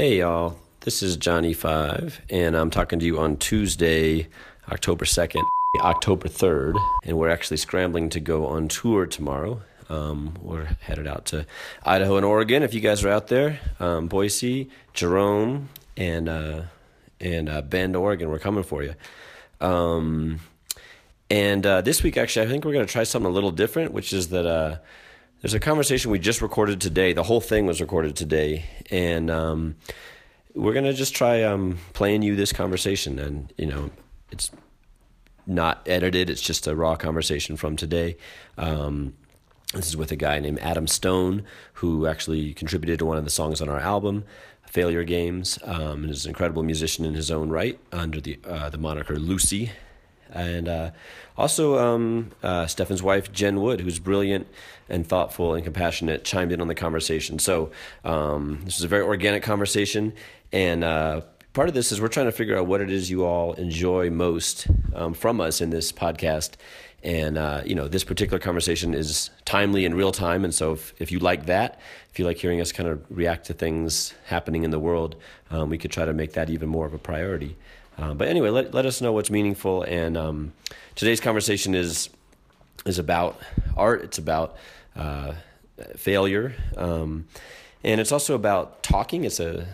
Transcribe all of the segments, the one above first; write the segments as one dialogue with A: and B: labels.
A: Hey, y'all. This is Johnny Five, and I'm talking to you on Tuesday, October 2nd, October 3rd, and we're actually scrambling to go on tour tomorrow. Um, we're headed out to Idaho and Oregon. If you guys are out there, um, Boise, Jerome, and uh, and uh, Bend, Oregon, we're coming for you. Um, and uh, this week, actually, I think we're going to try something a little different, which is that uh, there's a conversation we just recorded today. The whole thing was recorded today, and um, we're gonna just try um, playing you this conversation. And you know, it's not edited; it's just a raw conversation from today. Um, this is with a guy named Adam Stone, who actually contributed to one of the songs on our album, Failure Games, um, and is an incredible musician in his own right under the uh, the moniker Lucy and uh, also um, uh, Stefan's wife Jen Wood, who's brilliant and thoughtful and compassionate, chimed in on the conversation. So um, this is a very organic conversation, and uh, part of this is we're trying to figure out what it is you all enjoy most um, from us in this podcast. And uh, you know, this particular conversation is timely and real time, and so if, if you like that, if you like hearing us kind of react to things happening in the world, um, we could try to make that even more of a priority. Uh, but anyway, let, let us know what's meaningful. And um, today's conversation is is about art. It's about uh, failure, um, and it's also about talking. It's a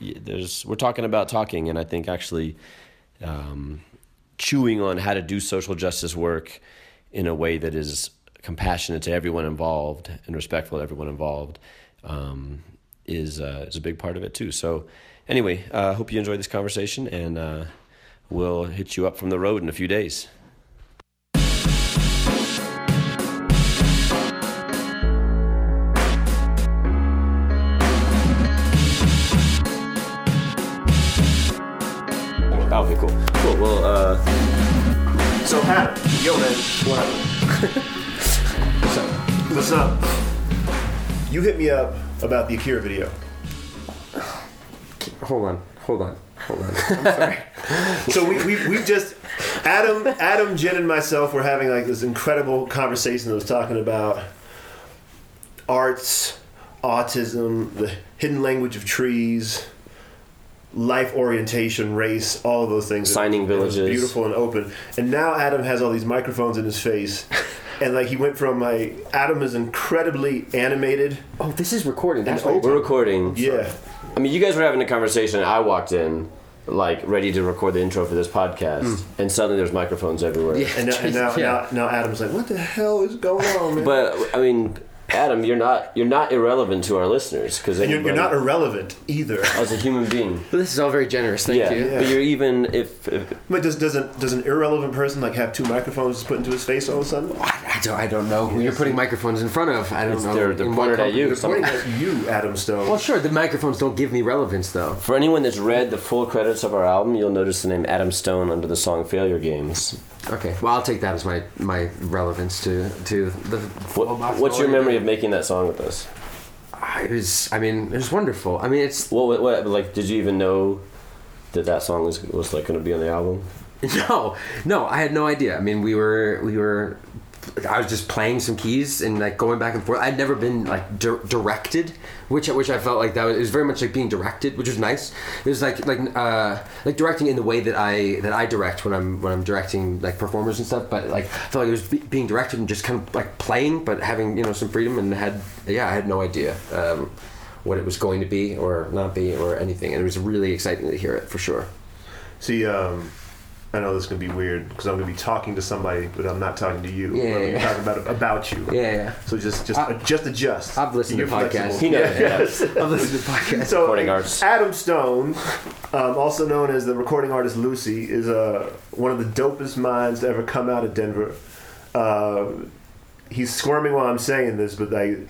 A: there's we're talking about talking, and I think actually um, chewing on how to do social justice work in a way that is compassionate to everyone involved and respectful to everyone involved um, is uh, is a big part of it too. So anyway, I uh, hope you enjoyed this conversation, and uh, we'll hit you up from the road in a few days. Oh, okay, cool. Cool. Well, uh,
B: So, Adam, yo, man, what up? What's up? What's up? You hit me up about the Akira video.
C: Hold on, hold on, hold on. I'm sorry.
B: So we, we, we just Adam Adam Jen and myself were having like this incredible conversation that was talking about arts, autism, the hidden language of trees, life orientation, race, all of those things.
A: Signing
B: It was
A: villages.
B: beautiful and open. And now Adam has all these microphones in his face. And like he went from like Adam is incredibly animated.
C: oh, this is recording. That's
B: And
C: right.
A: we're recording.
B: Yeah.
A: I mean, you guys were having a conversation. I walked in, like ready to record the intro for this podcast, mm. and suddenly there's microphones everywhere.
C: Yeah.
B: And now, and now,
C: Yeah.
B: now, now Adam's like, what the hell is going on, man?
A: But I mean, Adam, you're not you're not irrelevant to our listeners because
B: you're, you're not irrelevant either.
A: as a human being.
C: This is all very generous. Thank
A: yeah,
C: you.
B: Yeah.
A: but you're even if, if
B: But does doesn't does an irrelevant person like have two microphones put into his face all of a sudden?
C: I, I don't. I don't know who you're putting microphones in front of. I don't
A: It's-
C: know.
A: they're- they're
C: what
A: pointed at you.
C: company-
B: Pointing at you, Adam Stone.
C: Well, sure. The microphones don't give me relevance, though.
A: for anyone that's read the full credits of our album, you'll notice the name Adam Stone under the song "Failure Games."
C: Okay. Well, I'll take that as my my relevance to to the.
A: What, what's your memory of making that song with us?
C: It was. I mean, it was wonderful. I mean, it's
A: What, what, what like did you even know that that song was was like going to be on the album?
C: No, no, I had no idea. I mean, we were we were. I was just playing some keys and like going back and forth. I'd never been like di- directed, which which I felt like that was, it was very much like being directed, which was nice. It was like like uh, like directing in the way that I that I direct when I'm when I'm directing like performers and stuff. But like I felt like it was be- being directed and just kind of like playing, but having you know some freedom and had yeah I had no idea um, what it was going to be or not be or anything, and it was really exciting to hear it for sure.
B: See, um, I know this is gonna be weird because I'm gonna be talking to somebody, but I'm not talking to you.
C: Yeah,
B: I'm
C: yeah.
B: talking about about you.
C: Yeah, yeah.
B: So just just
C: I-
B: just adjust.
C: I've listened
B: You're
C: to podcasts.
B: flexible.
A: He knows,
B: Yeah,
A: yeah.
B: yes.
C: I've listened to podcasts.
B: So
A: Recording arts.
B: Adam Stone, um, also known as the recording artist Lucy, is uh, one of the dopest minds to ever come out of Denver. Uh, he's squirming while I'm saying this, but like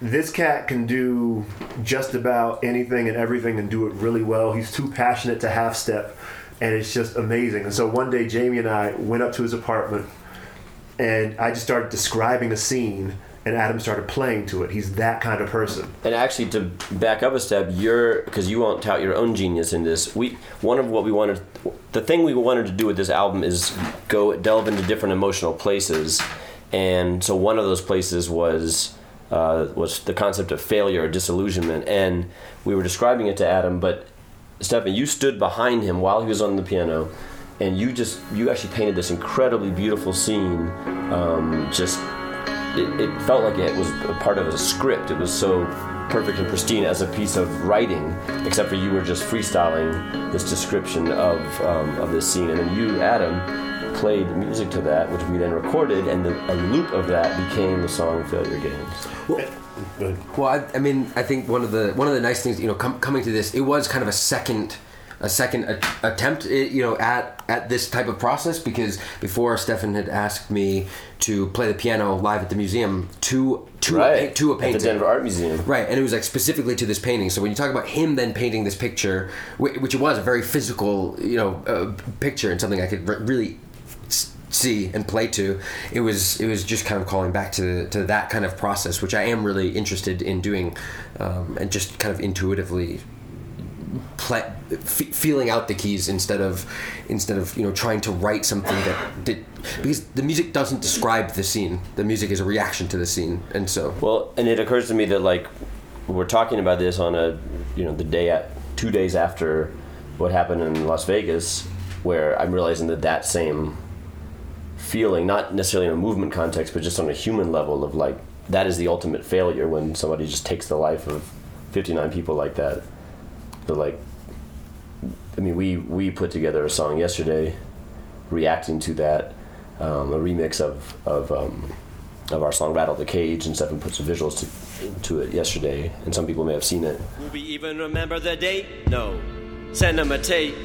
B: this cat can do just about anything and everything and do it really well. He's too passionate to half step, and it's just amazing. And so one day, Jamie and I went up to his apartment, and I just started describing a scene, and Adam started playing to it. He's that kind of person.
A: And actually, to back up a step, you're because you won't tout your own genius in this. We one of what we wanted, the thing we wanted to do with this album is go delve into different emotional places, and so one of those places was uh, was the concept of failure or disillusionment, and we were describing it to Adam. But Stefan, you stood behind him while he was on the piano, and you just you actually painted this incredibly beautiful scene. Um, just it, it felt like it was a part of a script. It was so perfect and pristine as a piece of writing, except for you were just freestyling this description of um, of this scene, and then you, Adam, played music to that, which we then recorded, and the, a loop of that became the song "Failure Games."
B: Go
C: Well, I, I mean, I think one of the one of the nice things, you know, com- coming to this, it was kind of a second, a second a- attempt, eh, you know, at at this type of process because before Stefan had asked me to play the piano live at the museum to to a, to a
A: at
C: painting.
A: the Denver Art Museum.
C: Right, and it was like specifically to this painting. So when you talk about him then painting this picture, which it was a very physical, you know, uh, picture and something I could re- really see and play to, it was it was just kind of calling back to to that kind of process, which I am really interested in doing, um, and just kind of intuitively play, f- feeling out the keys instead of instead of you know trying to write something that did because the music doesn't describe the scene. The music is a reaction to the scene, and so
A: Well, and it occurs to me that like we're talking about this on a you know the day at two days after what happened in Las Vegas, where I'm realizing that that same feeling, not necessarily in a movement context, but just on a human level of like that is the ultimate failure when somebody just takes the life of 59 people like that. But like, I mean, we we put together a song yesterday, reacting to that, um, a remix of of. Um, of our song "Rattle the Cage," and Stefan put some visuals to, to it yesterday, and some people may have seen it.
D: Will we even remember the date? No. Send them a tape.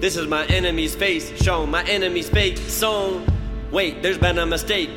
D: This is my enemy's face, shown my enemy's fate, song. Wait, there's been a mistake.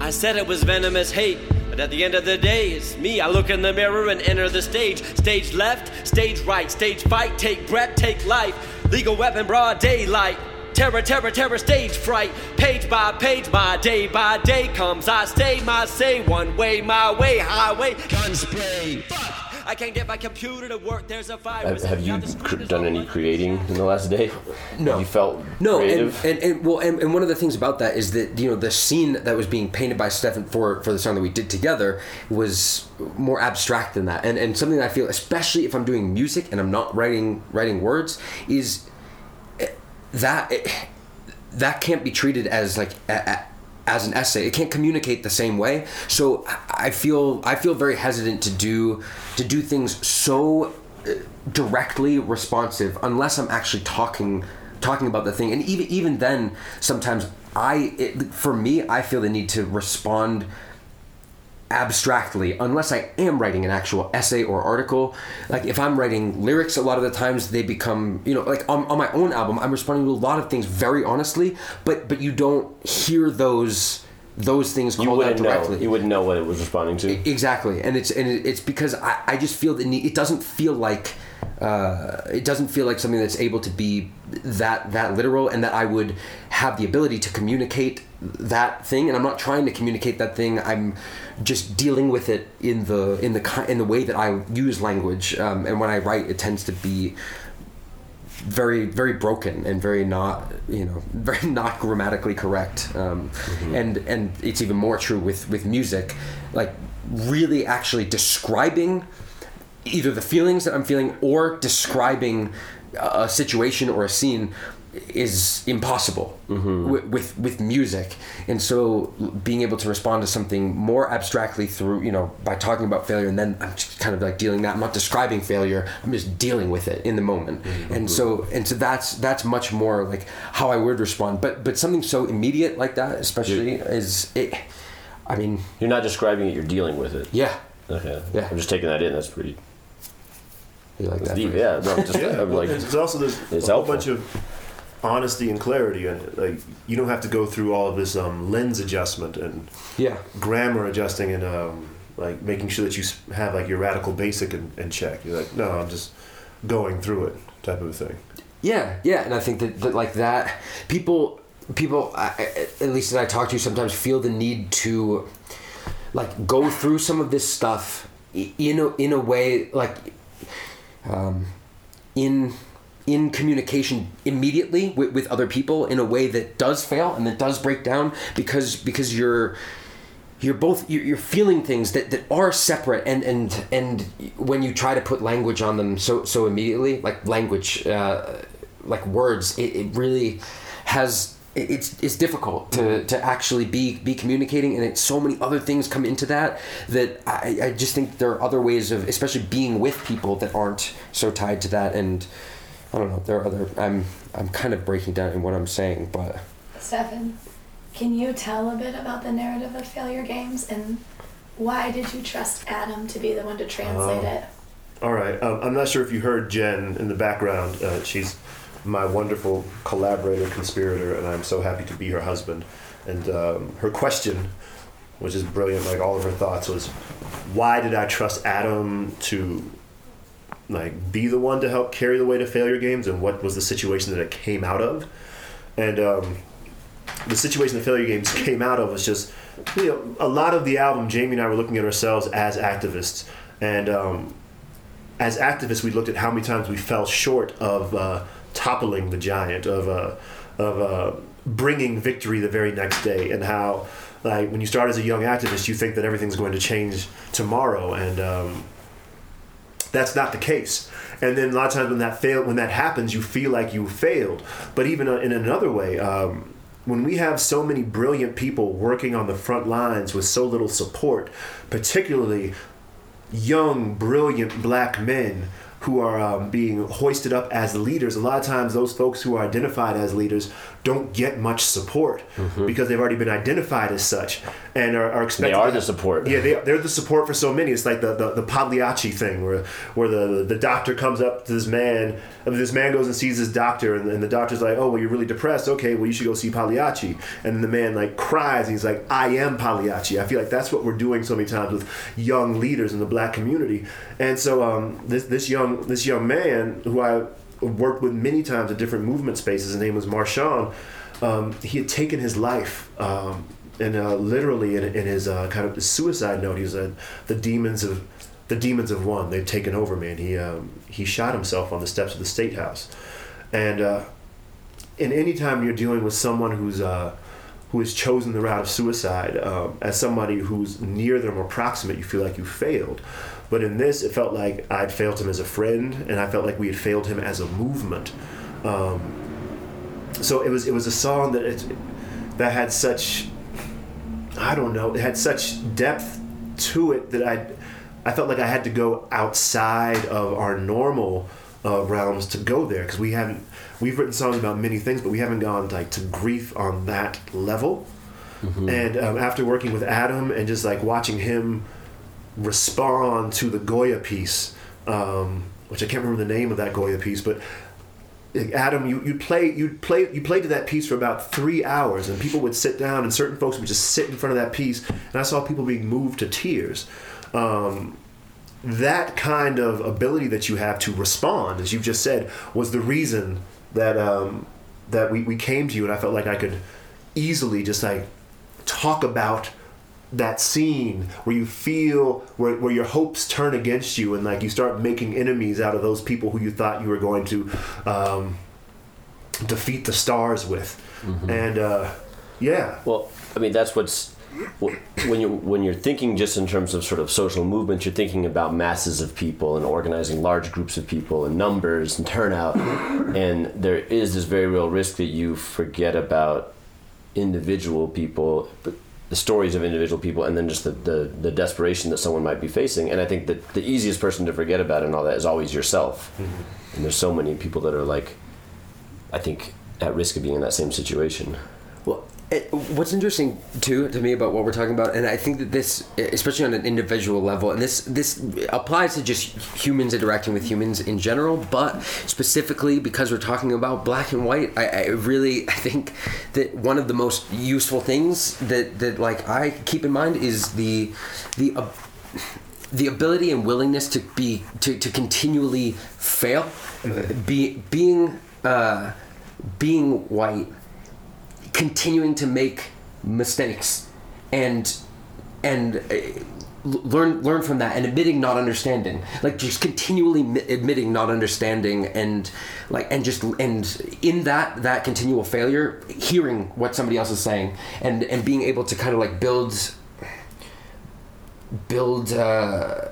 D: I said it was venomous hate, but at the end of the day, it's me. I look in the mirror and enter the stage. Stage left, stage right, stage fight, take breath, take life. Legal weapon, broad daylight. Terror, terror, terror, stage fright. Page by page, my day by day comes. I stay my say, one way, my way, highway, gun spray. Fuck! I can't get my computer to work. There's a virus.
A: Have, have you cr- done any creating in the last day?
C: No.
A: Have you felt
C: No, and,
A: creative?
C: and, and well, and, and one of the things about that is that you know the scene that was being painted by Stefan for for the song that we did together was more abstract than that, and and something that I feel, especially if I'm doing music and I'm not writing writing words, is eh, that eh, that can't be treated as like a, a, as an essay. It can't communicate the same way. So I feel I feel very hesitant to do to do things so uh, directly responsive unless I'm actually talking talking about the thing. And even even then, sometimes I it, for me I feel the need to respond abstractly unless I am writing an actual essay or article. Like if I'm writing lyrics, a lot of the times they become, you know, like on, on my own album, I'm responding to a lot of things very honestly, but but you don't hear those those things
A: you wouldn't know.
C: directly.
A: You wouldn't know what it was responding to.
C: Exactly, and it's and it's because I, I just feel that. It doesn't feel like uh, it doesn't feel like something that's able to be that that literal, and that I would have the ability to communicate that thing. And I'm not trying to communicate that thing. I'm just dealing with it in the in the in the way that I use language. Um, and when I write, it tends to be very very broken and very not you know very not grammatically correct um, and and it's even more true with with music like really actually describing either the feelings that i'm feeling or describing a situation or a scene is impossible mm-hmm. wi- with with music and so being able to respond to something more abstractly through you know by talking about failure and then i'm just kind of like dealing that i'm not describing failure i'm just dealing with it in the moment mm-hmm. and so and so that's that's much more like how i would respond but but something so immediate like that especially is it i mean
A: You're not describing it. You're dealing with it.
C: yeah
A: Okay.
C: Yeah.
A: I'm just taking that in. That's pretty
C: you like that
A: deep. Yeah. No, just,
B: Yeah,
A: I'm like,
B: it's also there's
A: it's
B: a whole bunch of honesty and clarity in it. Like you don't have to go through all of this um, lens adjustment and
C: yeah
B: grammar adjusting and um, like making sure that you have like your radical basic in, in check. You're like, no, I'm just going through it, type of a thing.
C: Yeah, yeah, and I think that, that like that, people, people, I, I- at least that I talk to, sometimes feel the need to, like, go through some of this stuff i- in a in a way like, um, in in communication immediately with, with other people in a way that does fail and that does break down because because you're you're both you're, feeling things that, that are separate and and and when you try to put language on them so so immediately like language uh, like words it, it really has it's it's difficult to, to actually be be communicating and it's so many other things come into that that I, I just think there are other ways of especially being with people that aren't so tied to that and I don't know there are other I'm I'm kind of breaking down in what I'm saying but
E: Stefan, can you tell a bit about the narrative of Failure Games and why did you trust Adam to be the one to translate
B: Oh.
E: it?
B: All right. Um, I'm not sure if you heard Jen in the background. Uh, she's my wonderful collaborator, conspirator, and I'm so happy to be her husband. And um, her question, which is brilliant, like all of her thoughts, was, "Why did I trust Adam to, like, be the one to help carry the weight of failure games, and what was the situation that it came out of?" And um, the situation the failure games came out of was just you know a lot of the album jamie and i were looking at ourselves as activists and um, as activists we looked at how many times we fell short of uh, toppling the giant of of bringing victory the very next day and how like when you start as a young activist you think that everything's going to change tomorrow and um, that's not the case. And then a lot of times when that fail, when that happens, you feel like you failed. But even uh, in another way, um, when we have so many brilliant people working on the front lines with so little support, particularly young, brilliant black men who are um, being hoisted up as leaders, a lot of times those folks who are identified as leaders don't get much support because they've already been identified as such and are, are expected.
A: are
B: to-
A: the support.
B: Yeah, they, they're the support for so many. It's like the the, the Pagliacci thing, where where the the doctor comes up to this man, and this man goes and sees his doctor, and, and the doctor's like, "Oh, well, you're really depressed. Okay, well, you should go see Pagliacci." And the man like cries, and he's like, "I am Pagliacci." I feel like that's what we're doing so many times with young leaders in the black community. And so um, this this young this young man who I worked with many times at different movement spaces. His name was Marshawn. Um, he had taken his life. Um, and uh, literally in, in his uh, kind of suicide note, he said, "The demons of the demons have won. They've taken over me." And he um, he shot himself on the steps of the state house. And uh, in any time you're dealing with someone who's uh, who has chosen the route of suicide, um, as somebody who's near them or proximate, you feel like you failed. But in this, it felt like I'd failed him as a friend, and I felt like we had failed him as a movement. Um, so it was it was a song that it, that had such I don't know it had such depth to it that I I felt like I had to go outside of our normal uh, realms to go there because we haven't we've written songs about many things but we haven't gone like to grief on that level and um, after working with Adam and just like watching him respond to the Goya piece um, which I can't remember the name of that Goya piece but Adam, you you play you play you played to that piece for about three hours, and people would sit down, and certain folks would just sit in front of that piece, and I saw people being moved to tears. Um, that kind of ability that you have to respond, as you've just said, was the reason that um, that we, we came to you, and I felt like I could easily just like talk about that scene where you feel where, where your hopes turn against you and like you start making enemies out of those people who you thought you were going to um, defeat the stars with. And uh, yeah.
A: Well, I mean, that's what's when you're when you're thinking just in terms of sort of social movements, you're thinking about masses of people and organizing large groups of people and numbers and turnout, and there is this very real risk that you forget about individual people, but the stories of individual people, and then just the, the, the desperation that someone might be facing. And I think that the easiest person to forget about and all that is always yourself. Mm-hmm. And there's so many people that are like, I think, at risk of being in that same situation.
C: Well, it, what's interesting too to me about what we're talking about, and I think that this, especially on an individual level, and this this applies to just humans interacting with humans in general, but specifically because we're talking about black and white, I, I really I think that one of the most useful things that that like I keep in mind is the the. Uh, the ability and willingness to be to, to continually fail be being uh, being white continuing to make mistakes and and uh, learn learn from that and admitting not understanding. Like just continually mi- admitting not understanding and like and just and in that that continual failure hearing what somebody else is saying and and being able to kind of like build build uh,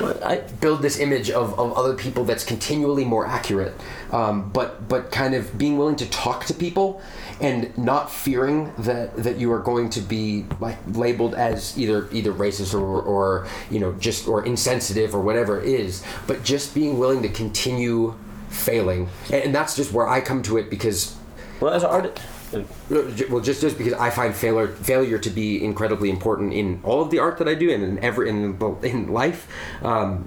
A: I,
C: build this image of, of other people that's continually more accurate. Um, but but kind of being willing to talk to people and not fearing that that you are going to be like labeled as either either racist or, or you know just or insensitive or whatever it is but just being willing to continue failing. And, and that's just where i come to it because
A: well, as an artist,
C: well, just just because I find failure failure to be incredibly important in all of the art that I do and in every in in life. Um,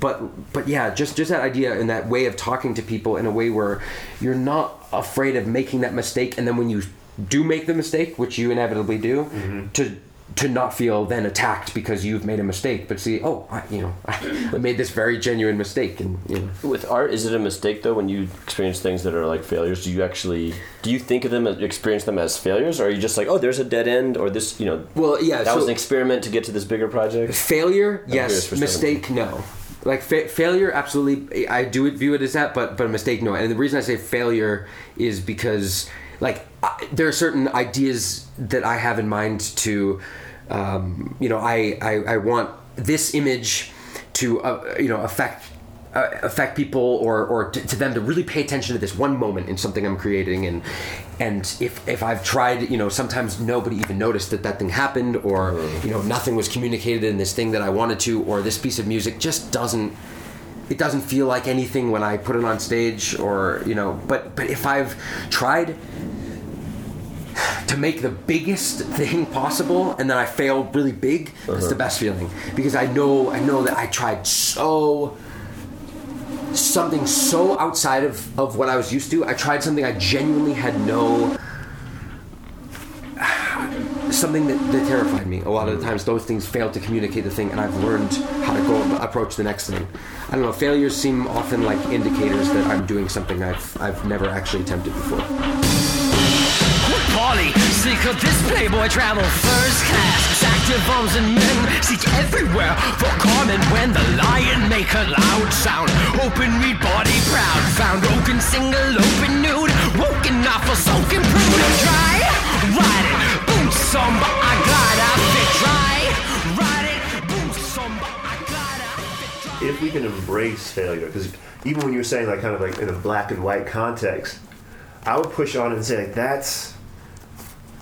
C: but but yeah, just just that idea and that way of talking to people in a way where you're not afraid of making that mistake, and then when you do make the mistake, which you inevitably do, to to not feel then attacked because you've made a mistake, but see, oh, I, you know, I made this very genuine mistake, and you know.
A: with art, is it a mistake though when you experience things that are like failures? Do you actually do you think of them as experience them as failures, or are you just like, oh, there's a dead end, or this, you know,
C: Well, yeah,
A: that was an experiment to get to this bigger project?
C: Failure,
A: curious
C: yes. Mistake, no. Like fa- failure, absolutely. I do view it as that, but but a mistake, no. And the reason I say failure is because like I, there are certain ideas that I have in mind to, um, you know, I, I I want this image to uh, you know affect uh, affect people or or to, to them to really pay attention to this one moment in something I'm creating. And and if if I've tried you know sometimes nobody even noticed that that thing happened or you know nothing was communicated in this thing that I wanted to or this piece of music just doesn't it doesn't feel like anything when I put it on stage or you know but but if I've tried to make the biggest thing possible and then I fail really big that's the uh-huh. best feeling. Because I know I know that I tried so something so outside of, of what I was used to. I tried something I genuinely had no something that, that terrified me a lot of the times those things fail to communicate the thing and I've learned how to go approach the next thing I don't know failures seem often like indicators that I'm doing something I've I've never actually attempted before
F: Polly, seek of this playboy travel first class. Active arms and men seek everywhere for Carmen when the lion make a loud sound. Open meat body proud, found oaken single, open nude, woken off a soaking prude. Dry, ride
B: if we can embrace failure, because even when you're saying like kind of like in a black and white context, I would push on and say like that's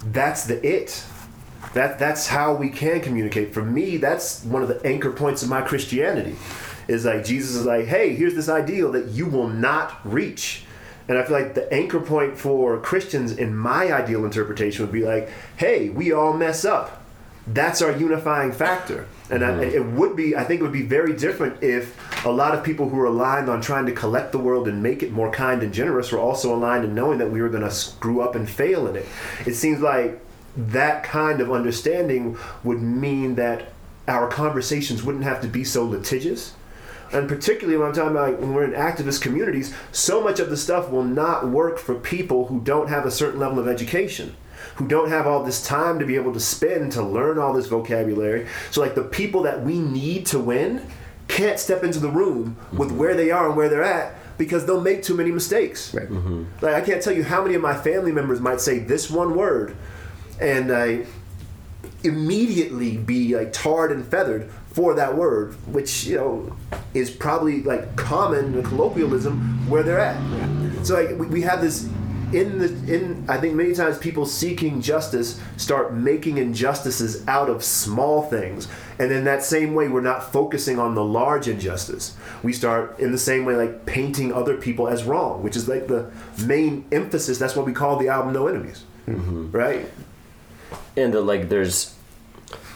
B: that's the it. That that's how we can communicate. For me, that's one of the anchor points of my Christianity. Is like Jesus is like, hey, here's this ideal that you will not reach. And I feel like the anchor point for Christians in my ideal interpretation would be like, hey, we all mess up that's our unifying factor. And I, mm-hmm. it would be, I think it would be very different if a lot of people who are aligned on trying to collect the world and make it more kind and generous were also aligned in knowing that we were going to screw up and fail in it. It seems like that kind of understanding would mean that our conversations wouldn't have to be so litigious. And particularly when I'm talking about like, when we're in activist communities, so much of the stuff will not work for people who don't have a certain level of education who don't have all this time to be able to spend to learn all this vocabulary. So, like, the people that we need to win can't step into the room with mm-hmm. where they are and where they're at because they'll make too many mistakes.
C: Right. Mm-hmm.
B: Like, I can't tell you how many of my family members might say this one word and I immediately be like tarred and feathered for that word, which, you know, is probably like common colloquialism where they're at. So, like, we, we have this in the in I think many times people seeking justice start making injustices out of small things. And in that same way we're not focusing on the large injustice. We start in the same way like painting other people as wrong, which is like the main emphasis. That's what we call the album No Enemies. Mm-hmm. Right?
A: and the, like there's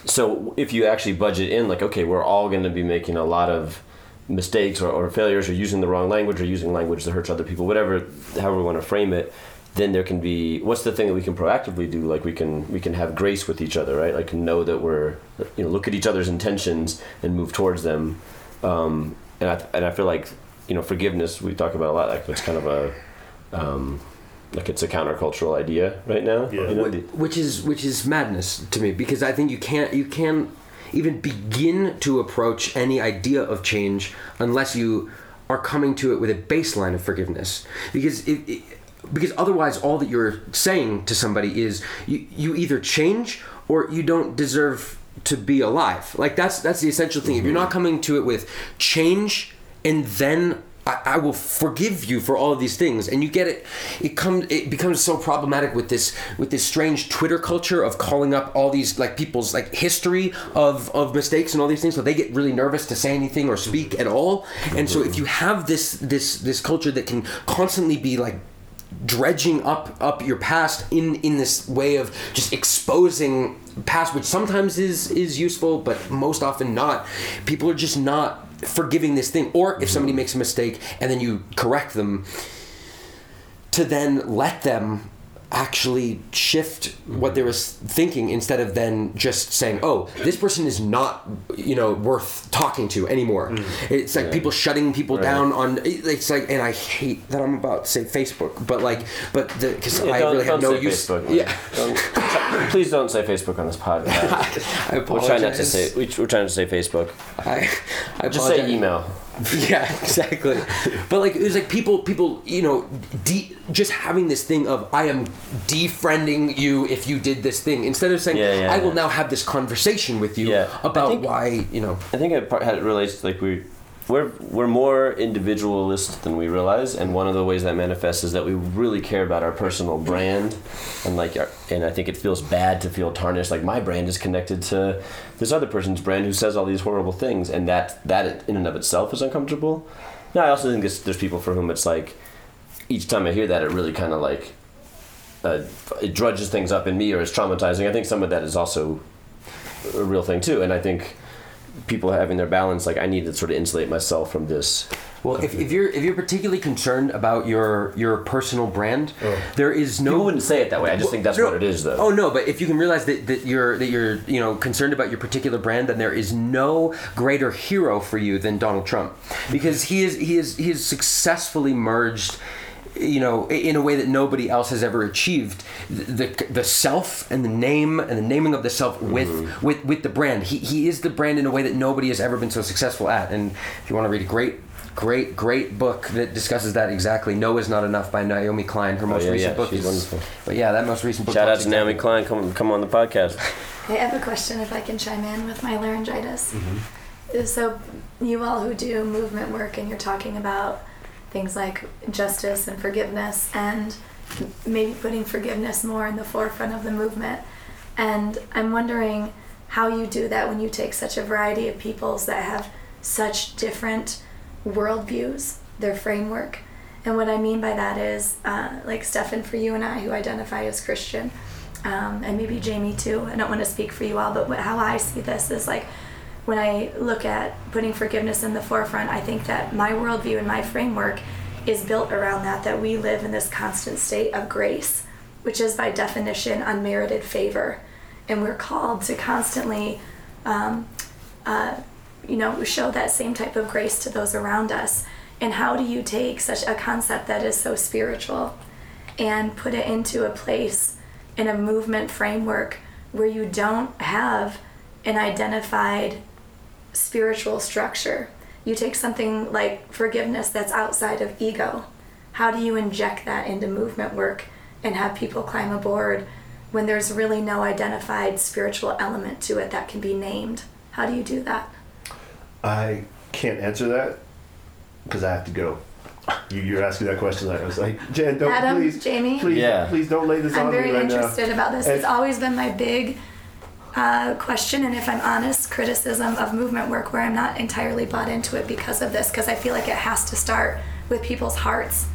A: so if you actually budget in like okay we're all going to be making a lot of mistakes or, or failures or using the wrong language or using language that hurts other people whatever however we want to frame it then there can be what's the thing that we can proactively do? Like we can we can have grace with each other right? Like know that we're you know look at each other's intentions and move towards them. Um, and I, and I feel like you know forgiveness we talk about a lot like it's kind of a um, like it's a countercultural idea right now
B: Yeah.
A: you know,
C: which is which is madness to me because I think you can't you can't even begin to approach any idea of change unless you are coming to it with a baseline of forgiveness. Because it, it, because otherwise all that you're saying to somebody is you, you either change or you don't deserve to be alive. Like that's that's the essential thing. If you're mm-hmm. not coming to it with change and then I, I will forgive you for all of these things. And you get it it comes it becomes so problematic with this with this strange twitter culture of calling up all these like people's like history of of mistakes and all these things. So they get really nervous to say anything or speak at all. And so if you have this this this culture that can constantly be like dredging up up your past in in this way of just exposing past which sometimes is is useful but most often not people are just not forgiving this thing or if somebody makes a mistake and then you correct them to then let them actually shift what they were thinking instead of then just saying oh this person is not you know worth talking to anymore mm. it's like people shutting people down on it's like and i hate that i'm about to say facebook but like but because
A: Yeah,
C: i really have no use
A: Facebook.
C: yeah
A: Don't- please don't say Facebook on this podcast.
C: i
A: We're trying not to say. we- We're trying to say Facebook.
C: I, I
A: Just say email.
C: yeah exactly. But like it was like people people you know de- just having this thing of i am defriending you if you did this thing instead of saying
A: Yeah, yeah,
C: i will now have this conversation with you. About
A: think-
C: why you know.
A: I think it part- had- it relates to like we we're we're more individualist than we realize, and one of the ways that manifests is that we really care about our personal brand, and like our, and I think it feels bad to feel tarnished. Like my brand is connected to this other person's brand who says all these horrible things, and that that in and of itself is uncomfortable. Now I also think it's, there's people for whom it's like each time I hear that, it really kind of like uh, it drudges things up in me or is traumatizing. I think some of that is also a real thing too, and I think people having their balance, like I need to sort of insulate myself from this.
C: well if, if you're if you're particularly concerned about your your personal brand oh. there is no
A: People wouldn't say it that way. I just think that's
C: No.
A: what it is, though.
C: Oh no, but if you can realize that, that you're that you're you know concerned about your particular brand, then there is no greater hero for you than Donald Trump, because he is he is he is successfully merged. You know, in a way that nobody else has ever achieved, the the self and the name and the naming of the self with with with the brand. He he is the brand in a way that nobody has ever been so successful at. And if you want to read a great great great book that discusses that exactly, "No is Not Enough" by Naomi Klein. Her most
A: Oh, yeah,
C: recent
A: yeah,
C: book
A: she's
C: is
A: wonderful.
C: but yeah, that most recent book.
A: Shout out
C: talks
A: to Naomi
C: exactly-
A: Klein. Come come on the podcast.
E: I have a question if I can chime in with my laryngitis.
A: Mm-hmm.
E: So, you all who do movement work and you're talking about things like justice and forgiveness and maybe putting forgiveness more in the forefront of the movement. And I'm wondering how you do that when you take such a variety of peoples that have such different worldviews, their framework. And what I mean by that is, uh, like Stefan, for you and I who identify as Christian, um, and maybe Jamie too. I don't want to speak for you all, but what, how I see this is like when I look at putting forgiveness in the forefront, I think that my worldview and my framework is built around that, that we live in this constant state of grace, which is by definition unmerited favor. And we're called to constantly, um, uh, you know, show that same type of grace to those around us. And how do you take such a concept that is so spiritual and put it into a place in a movement framework where you don't have an identified spiritual structure. You take something like forgiveness that's outside of ego. How do you inject that into movement work and have people climb aboard when there's really no identified spiritual element to it that can be named? How do you do that?
B: I can't answer that because I have to go. You, you're asking that question. I was like, Jen, don't
E: Adam,
B: please,
E: Jamie?
B: please,
A: Yeah.
B: please don't lay this on me.
E: I'm very
B: me right
E: interested
B: now.
E: about this.
B: And-
E: It's always been my big uh, question, and if I'm honest, criticism of movement work where I'm not entirely bought into it because of this, because I feel like it has to start with people's hearts.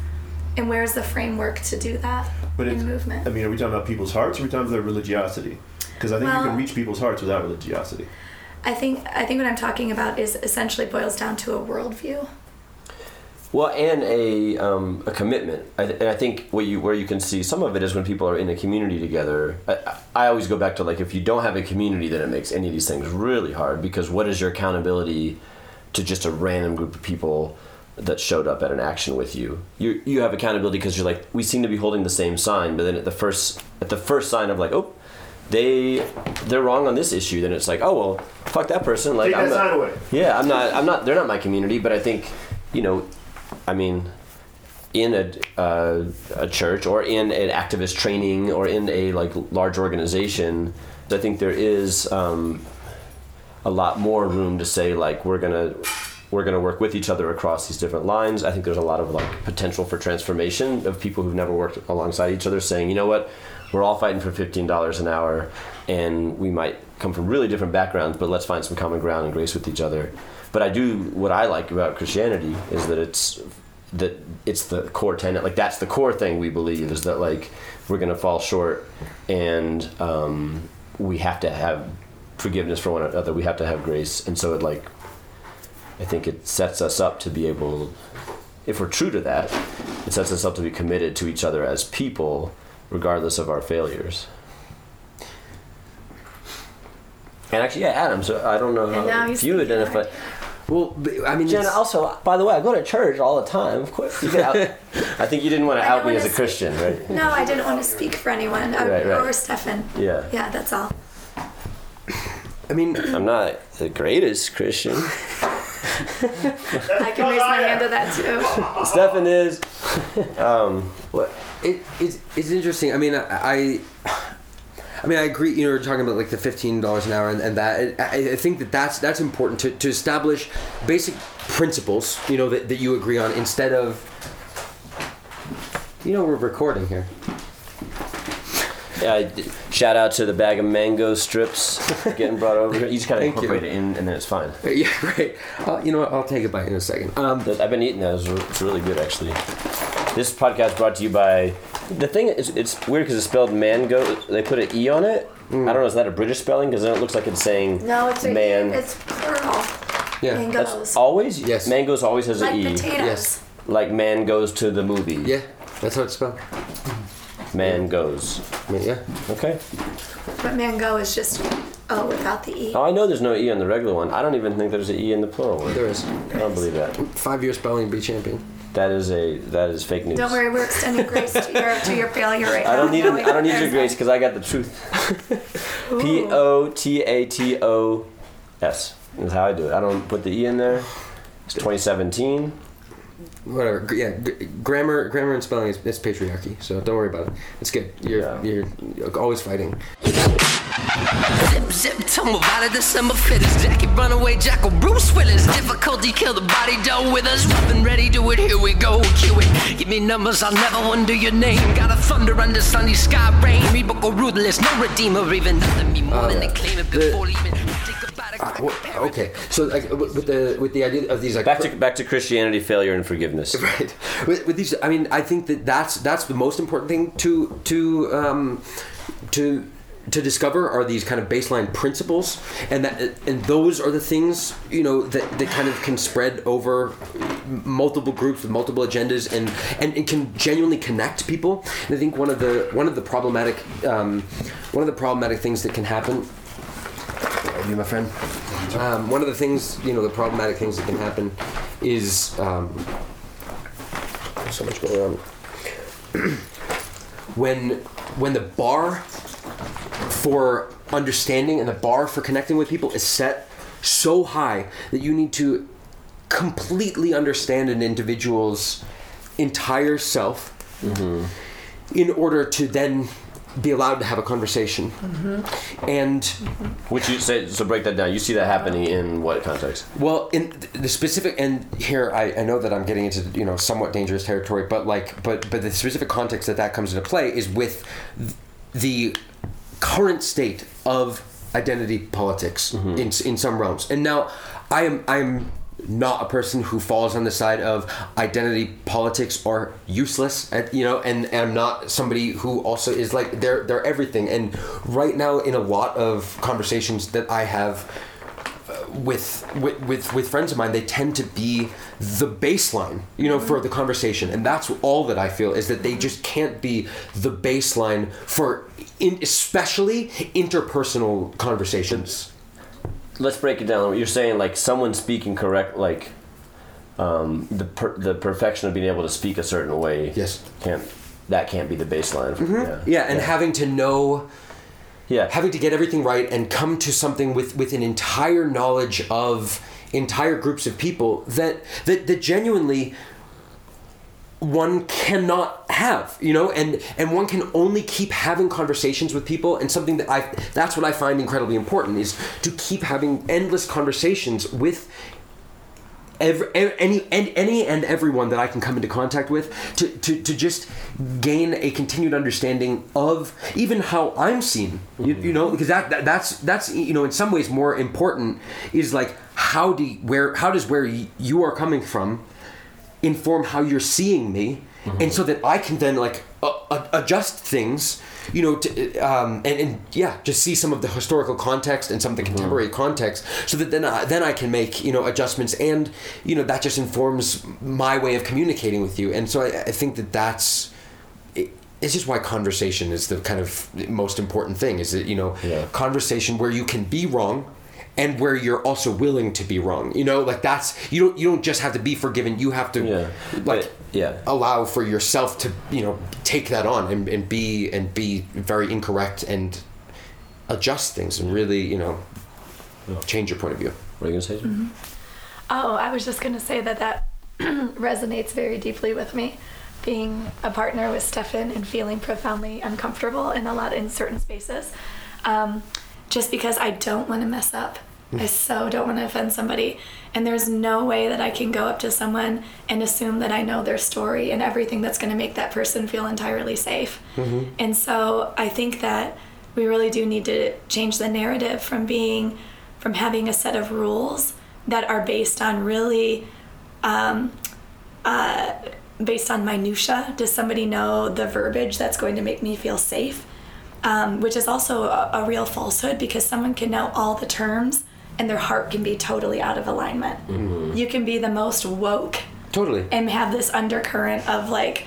E: And where's the framework to do that
B: But
E: in movement?
B: I mean, are we talking about people's hearts or are we talking about their religiosity? Because I think you can reach people's hearts without religiosity.
E: I think I think what I'm talking about is essentially boils down to a worldview.
A: Well, and a um, a commitment. I, and I think what you where you can see some of it is when people are in a community together. I, I always go back to like if you don't have a community, then it makes any of these things really hard because what is your accountability to just a random group of people that showed up at an action with you? You you have accountability because you're like we seem to be holding the same sign, but then at the first at the first sign of like oh. They they're wrong on this issue. Then it's like oh well, fuck that person. Like
B: Take
A: I'm not,
B: sign away.
A: yeah, I'm not. I'm not. They're not my community. But I think, you know, I mean, in a uh, a church or in an activist training or in a like large organization, I think there is um, a lot more room to say like we're gonna we're gonna work with each other across these different lines. I think there's a lot of like potential for transformation of people who've never worked alongside each other, saying, you know what, we're all fighting for fifteen dollars an hour, and we might come from really different backgrounds, but let's find some common ground and grace with each other. But I do what I like about Christianity is that it's that it's the core tenet like that's the core thing we believe is that like we're gonna fall short and um, we have to have forgiveness for one another. We have to have grace. And so it like i think it sets us up to be able if we're true to that it sets us up to be committed to each other as people regardless of our failures. And actually yeah adam so i don't know
E: And
A: how if you identify?
C: Well, I mean,
A: Jenna, also, by the way, I go to church all the time. Of course, you can out- I think you didn't want to
E: I
A: out me
E: wanna
A: as a
E: s-
A: Christian, right?
E: No, I didn't want to speak for anyone. I-
A: Right, right.
E: Or Stefan.
A: Yeah.
E: Yeah, that's all.
C: I mean,
A: I'm not the greatest Christian.
E: I can raise my hand to that too.
A: Stefan is. Um,
C: Well, it, it's, it's interesting. I mean, I, I, I mean, I agree. You know, we're talking about like the fifteen dollars an hour and, and that. I, I think that that's that's important to, to establish basic principles. You know that, that you agree on instead of. You know, we're recording here.
A: yeah, I shout out to the bag of mango strips getting brought over here. You just kind of
C: Thank you.
A: incorporate it in, and then it's fine.
C: Yeah, right. Uh, you know what? I'll take a bite in a second. Um,
A: I've been eating those. It's really good, actually. This podcast brought to you by. The thing is, it's weird because it's spelled mango. They put an e on it.
C: Mm.
A: I don't know. Is that a British spelling? Because then it looks like it's saying
E: No, it's a,
A: man.
E: It's plural.
C: yeah.
E: Mangoes.
A: That's always
C: Yes.
A: Mangoes always has
E: like
A: an e.
E: potatoes.
C: Yes.
A: Like man goes to the movie.
C: Yeah, that's how it's spelled.
A: Man goes.
C: Yeah.
A: Okay.
E: But mango is just oh without the e.
A: Oh, I know there's no e on the regular one. I don't even think there's an e in the plural one.
C: There is.
A: I don't believe that.
C: Five year spelling bee champion.
A: That is a that is fake news.
E: Don't worry, we're extending grace to your to your failure right now.
A: I don't need
E: knowing
A: I don't need your grace because I got the truth. P O T A T O S is how I do it. I don't put the e in there. It's 2017.
C: Whatever. Yeah, g- grammar, grammar and spelling is, is patriarchy. So don't worry about it. It's good. You're
A: Yeah.
C: you're, you're always fighting.
F: Zip, zip, tumble out of December fitters. Jackie, runaway jackal, Bruce Willis. Difficulty, kill the body, dough with us. Rough and ready, do it, here we go. Cue it. Give me numbers, I'll never wonder your name. Got a thunder under sunny sky rain. Read book of ruthless, no redeemer, even nothing me more oh, than they claim it before leaving.
C: Okay, so like with the with the idea of these like
A: Back to back to Christianity, failure, and forgiveness.
C: right. With, with these i mean i think that that's that's the most important thing to to um to to discover are these kind of baseline principles and that and those are the things you know that, that kind of can spread over multiple groups with multiple agendas and, and and can genuinely connect people. And i think one of the one of the problematic um, one of the problematic things that can happen you, my friend. Um, one of the things, you know, the problematic things that can happen is um, so much going on. when when the bar for understanding and the bar for connecting with people is set so high that you need to completely understand an individual's entire self in order to then be allowed to have a conversation. Mm-hmm. And
A: Which you say so break that down. You see that happening in what context?
C: well, in the specific, and here I, I know that I'm getting into you know somewhat dangerous territory, but like, but but the specific context that that comes into play is with the current state of identity politics mm-hmm. in in some realms. And now, I am I'm not a person who falls on the side of identity politics are useless at, you know and, and i'm not somebody who also is like they're they're everything. And right now in a lot of conversations that i have uh, with, with with with friends of mine they tend to be the baseline you know for the conversation. And that's all that i feel is that they just can't be the baseline for in especially interpersonal conversations
A: Let's break it down. You're saying like someone speaking correct, like um, the per- the perfection of being able to speak a certain way.
C: Yes.
A: Can't that can't be the baseline? For, yeah.
C: yeah and having to know
A: yeah.
C: having to get everything right and come to something with with an entire knowledge of entire groups of people that that, that genuinely one cannot have you know? And and one can only keep having conversations with people and something that i that's what i find incredibly important is to keep having endless conversations with every, any and any and everyone that I can come into contact with to, to, to just gain a continued understanding of even how I'm seen you, you know? Because that, that that's that's you know in some ways more important is like how do where how does where you are coming from inform how you're seeing me and so that I can then like uh, uh, adjust things you know to, um, and, and yeah just see some of the historical context and some of the contemporary context so that then I, then I can make you know adjustments and you know that just informs my way of communicating with you. And so I, I think that that's it, it's just why conversation is the kind of most important thing is that you know
A: Yeah.
C: conversation where you can be wrong and where you're also willing to be wrong you know like that's you don't you don't just have to be forgiven you have to
A: Yeah.
C: like
A: But- yeah.
C: allow for yourself to you know take that on and, and be and be very incorrect and adjust things and really you know change your point of view
A: What are you gonna say? Jen?
E: Oh, I was just going to say that that resonates very deeply with me. Being a partner with Stefan and feeling profoundly uncomfortable in a lot in certain spaces, um, just because I don't want to mess up. I so don't want to offend somebody, and there's no way that I can go up to someone and assume that I know their story and everything that's going to make that person feel entirely safe. And so I think that we really do need to change the narrative from being, from having a set of rules that are based on really um, uh, based on minutia. Does somebody know the verbiage that's going to make me feel safe? Um, which is also a, a real falsehood because someone can know all the terms and their heart can be totally out of alignment. You can be the most woke
C: totally
E: and have this undercurrent of like,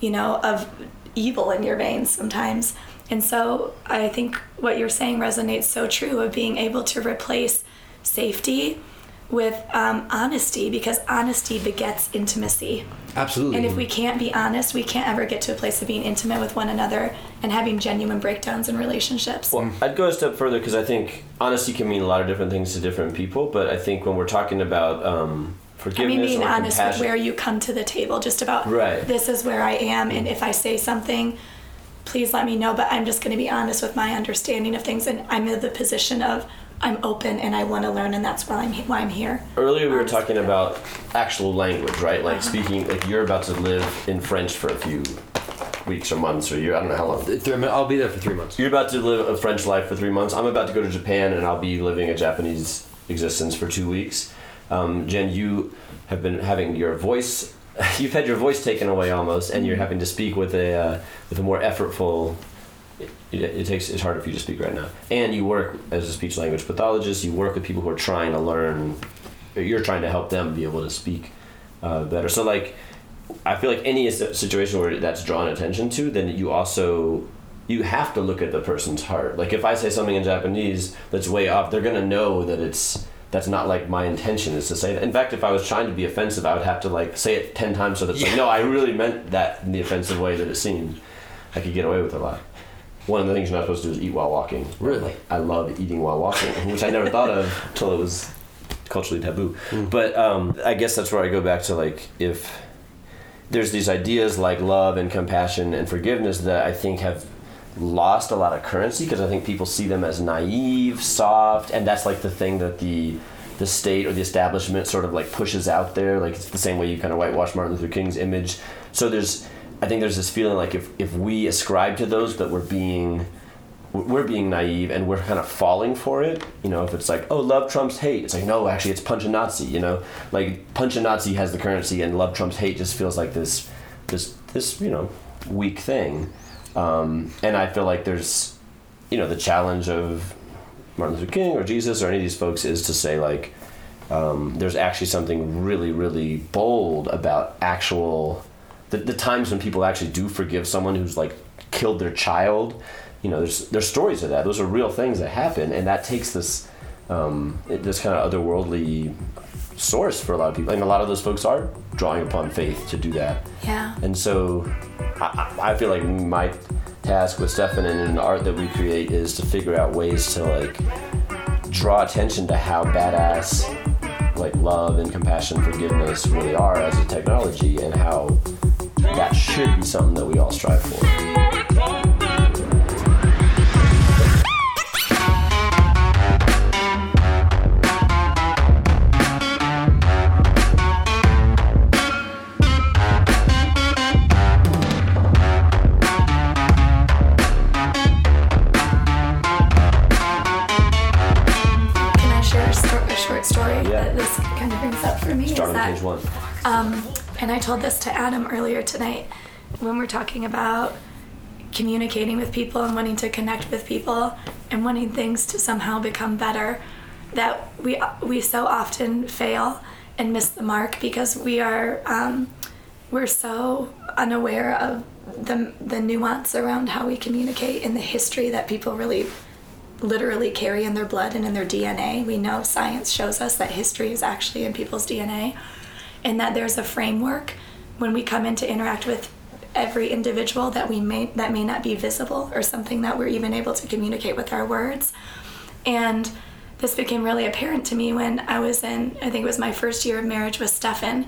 E: you know, of evil in your veins sometimes. And so I think what you're saying resonates so true of being able to replace safety with um, honesty because honesty begets intimacy.
C: absolutely
E: And if we can't be honest, we can't ever get to a place of being intimate with one another and having genuine breakdowns in relationships.
A: Well, I'd go a step further because I think honesty can mean a lot of different things to different people. But I think when we're talking about um,
E: I
A: forgiveness
E: mean, being
A: or
E: honest with
A: compassion,
E: where you come to the table, just about
A: Right.
E: this is where I am, and if I say something, please let me know. But I'm just going to be honest with my understanding of things, and I'm in the position of I'm open and I want to learn, and that's why I'm he- why I'm here.
A: earlier we were
E: Honest.
A: talking about actual language, right? Like
E: Uh-huh.
A: speaking, like you're about to live in French for a few weeks or months or year. I don't know how long.
C: Th- I'll be there for three months
A: You're about to live a French life for three months. I'm about to go to Japan and I'll be living a Japanese existence for two weeks. Um, Jen, you have been having your voice. You've had your voice taken away almost, and you're having to speak with a uh, with a more effortful. It, it takes it's harder for you to speak right now, and you work as a speech language pathologist. You work with people who are trying to learn. You're trying to help them be able to speak uh, better. So like, I feel like any situation where that's drawn attention to, then you also you have to look at the person's heart. Like if I say something in Japanese that's way off, they're gonna know that it's that's not like my intention is to say that. In fact, if I was trying to be offensive, I would have to like say it ten times so that it's like, no, I really meant that in the offensive way that it seemed. I could get away with a lot. One of the things you're not supposed to do is eat while walking.
C: Really?
A: I love eating while walking, which I never thought of until it was culturally taboo. But um, I guess that's where I go back to like if there's these ideas like love and compassion and forgiveness that I think have lost a lot of currency because I think people see them as naive, soft, and that's like the thing that the the state or the establishment sort of like pushes out there. Like it's the same way you kind of whitewash Martin Luther King's image. So there's I think there's this feeling like if if we ascribe to those that we're being we're being naive and we're kind of falling for it. You know, if it's like, oh, love trumps hate, it's like, no, actually, it's punch a Nazi. You know, like punch a Nazi has the currency, and love trumps hate just feels like this, this, this, you know, weak thing. Um, and I feel like there's, you know, the challenge of Martin Luther King or Jesus or any of these folks is to say like, um, there's actually something really, really bold about actual the, the times when people actually do forgive someone who's like killed their child. You know, there's there's stories of that. Those are real things that happen, and that takes this um, this kind of otherworldly source for a lot of people. And a lot of those folks are drawing upon faith to do that.
E: Yeah.
A: And so I, I feel like my task with Stefan and in the art that we create is to figure out ways to like draw attention to how badass like love and compassion forgiveness really are as a technology and how that should be something that we all strive for.
E: Can I share a, short story
A: Yeah.
E: that this kind of brings up for me?
A: Starting
E: is that,
A: page one.
E: Um, and I told this to Adam earlier tonight when we're talking about communicating with people and wanting to connect with people and wanting things to somehow become better. That we we so often fail and miss the mark because we are um, we're so unaware of the the nuance around how we communicate and the history that people really literally carry in their blood and in their DNA. We know science shows us that history is actually in people's DNA and that there's a framework when we come in to interact with every individual that we may that may not be visible or something that we're even able to communicate with our words. And this became really apparent to me when I was in I think it was my first year of marriage with Stefan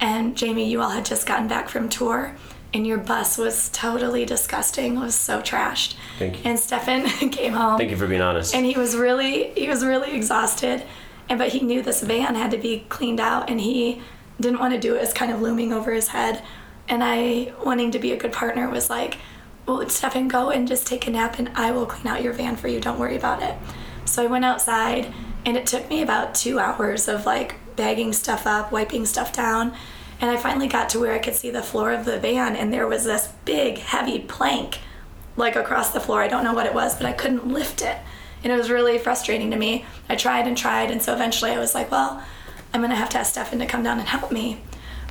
E: and Jamie you all had just gotten back from tour and your bus was totally disgusting. It was so trashed.
A: Thank you.
E: And Stefan came home
A: Thank you for being honest.
E: and he was really he was really exhausted and but he knew this van had to be cleaned out and he didn't want to do it kind of looming over his head and i wanting to be a good partner was like well stefan go and just take a nap and i will clean out your van for you don't worry about it so i went outside and it took me about two hours of like bagging stuff up wiping stuff down and i finally got to where i could see the floor of the van and there was this big heavy plank like across the floor. I don't know what it was, but I couldn't lift it. And it was really frustrating to me. I tried and tried, and so eventually I was like, well, I'm gonna have to ask Stefan to come down and help me.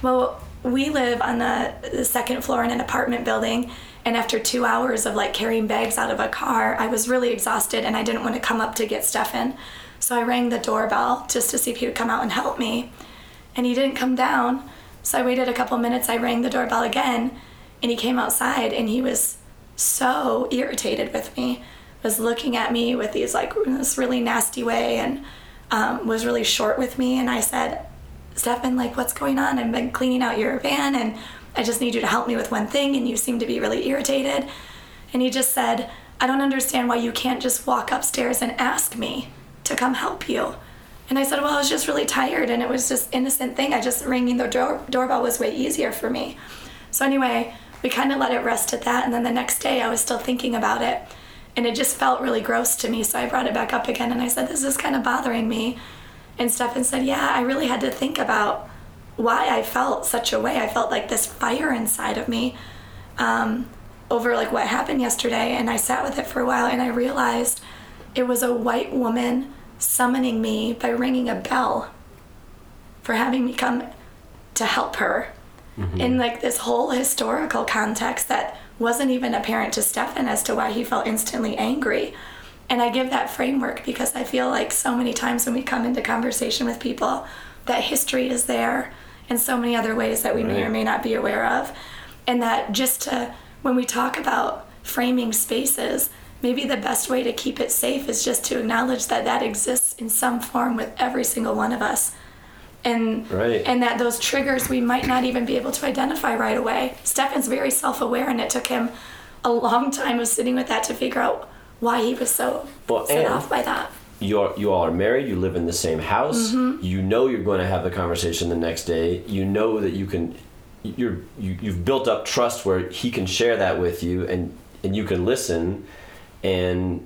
E: Well, we live on the, the second floor in an apartment building, and after two hours of like carrying bags out of a car, I was really exhausted and I didn't want to come up to get Stefan. So I rang the doorbell just to see if he would come out and help me. And he didn't come down. So I waited a couple minutes, I rang the doorbell again, and he came outside and he was so irritated with me was looking at me with these like this really nasty way and um, was really short with me and i said stefan like what's going on? I've been cleaning out your van and i just need you to help me with one thing and you seem to be really irritated. And he just said i don't understand why you can't just walk upstairs and ask me to come help you. And i said well i was just really tired and it was just innocent thing. I just ringing the door- doorbell was way easier for me. So anyway, we kind of let it rest at that, and then the next day I was still thinking about it, and it just felt really gross to me. So I brought it back up again, and I said, "This is kind of bothering me." And Stefan said, "Yeah, I really had to think about why I felt such a way. I felt like this fire inside of me um, over like what happened yesterday, and I sat with it for a while, and I realized it was a white woman summoning me by ringing a bell for having me come to help her in like this whole historical context that wasn't even apparent to Stefan as to why he felt instantly angry. And I give that framework because I feel like so many times when we come into conversation with people, that history is there in so many other ways that we may or may not be aware of. And that just to, when we talk about framing spaces, maybe the best way to keep it safe is just to acknowledge that that exists in some form with every single one of us and
A: Right.
E: and that those triggers we might not even be able to identify right away. Stefan's very self-aware, and it took him a long time of sitting with that to figure out why he was so
A: Well,
E: set off by that.
A: you're you all are married you live in the same house
E: Mm-hmm.
A: you know you're going to have the conversation the next day you know that you can you're you, you've built up trust where he can share that with you and and you can listen and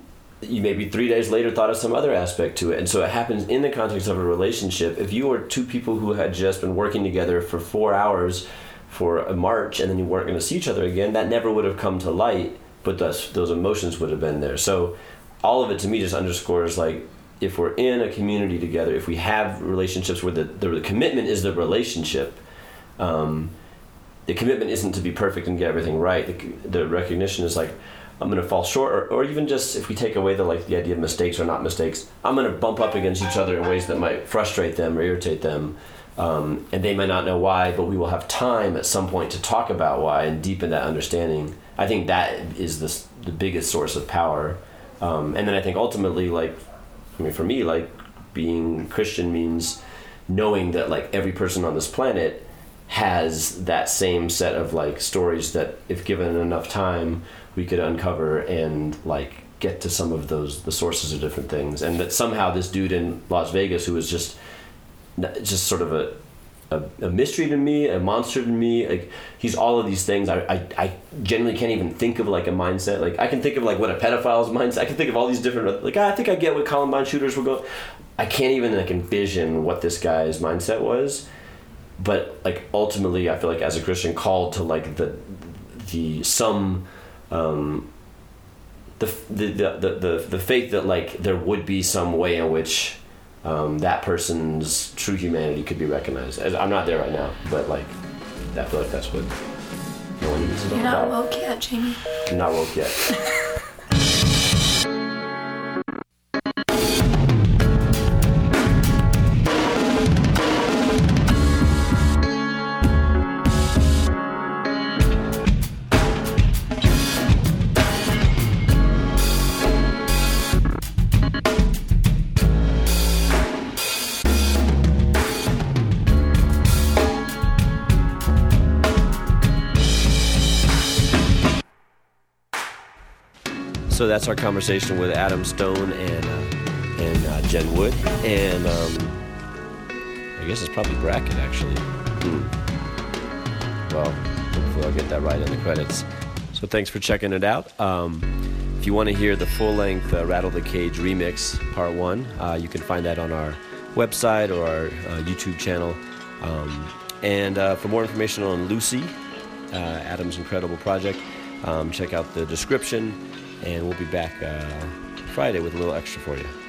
A: you maybe three days later thought of some other aspect to it. And so it happens in the context of a relationship. If you were two people who had just been working together for four hours for a march and then you weren't going to see each other again that never would have come to light but those those emotions would have been there. So all of it to me just underscores like if we're in a community together if we have relationships where the, the commitment is the relationship um, the commitment isn't to be perfect and get everything right. The, the recognition is like i'm going to fall short or, or even just if we take away the like the idea of mistakes or not mistakes i'm going to bump up against each other in ways that might frustrate them or irritate them. Um, and they may not know why but we will have time at some point to talk about why and deepen that understanding. I think that is the, the biggest source of power. Um, and then i think ultimately like i mean for me like being christian means knowing that like every person on this planet has that same set of like stories that if given enough time we could uncover and like get to some of those the sources of different things and that somehow this dude in Las Vegas who was just just sort of a a, a mystery to me, a monster to me. Like he's all of these things. I, I, I genuinely can't even think of like a mindset. Like I can think of like what a pedophile's mindset. I can think of all these different. Like I think I get what Columbine shooters were going. I can't even like envision what this guy's mindset was. But like ultimately, I feel like as a Christian, called to like the the some. Um, the, the, the, the, the faith that like there would be some way in which um, that person's true humanity could be recognized. As- I'm not there right now, but like, I feel like that's what no one needs to know
E: You're not
A: about.
E: woke yet, Jamie.
A: Not woke yet. So that's our conversation with Adam Stone and uh, and uh, Jen Wood, and um, I guess it's probably Bracket actually. Hmm. Well, hopefully I'll get that right in the credits. So thanks for checking it out. Um, if you want to hear the full-length uh, Rattle the Cage remix, Part One, uh, you can find that on our website or our uh, YouTube channel. Um, and uh, for more information on Lucy, uh, Adam's incredible project, um, check out the description, and we'll be back uh, Friday with a little extra for you.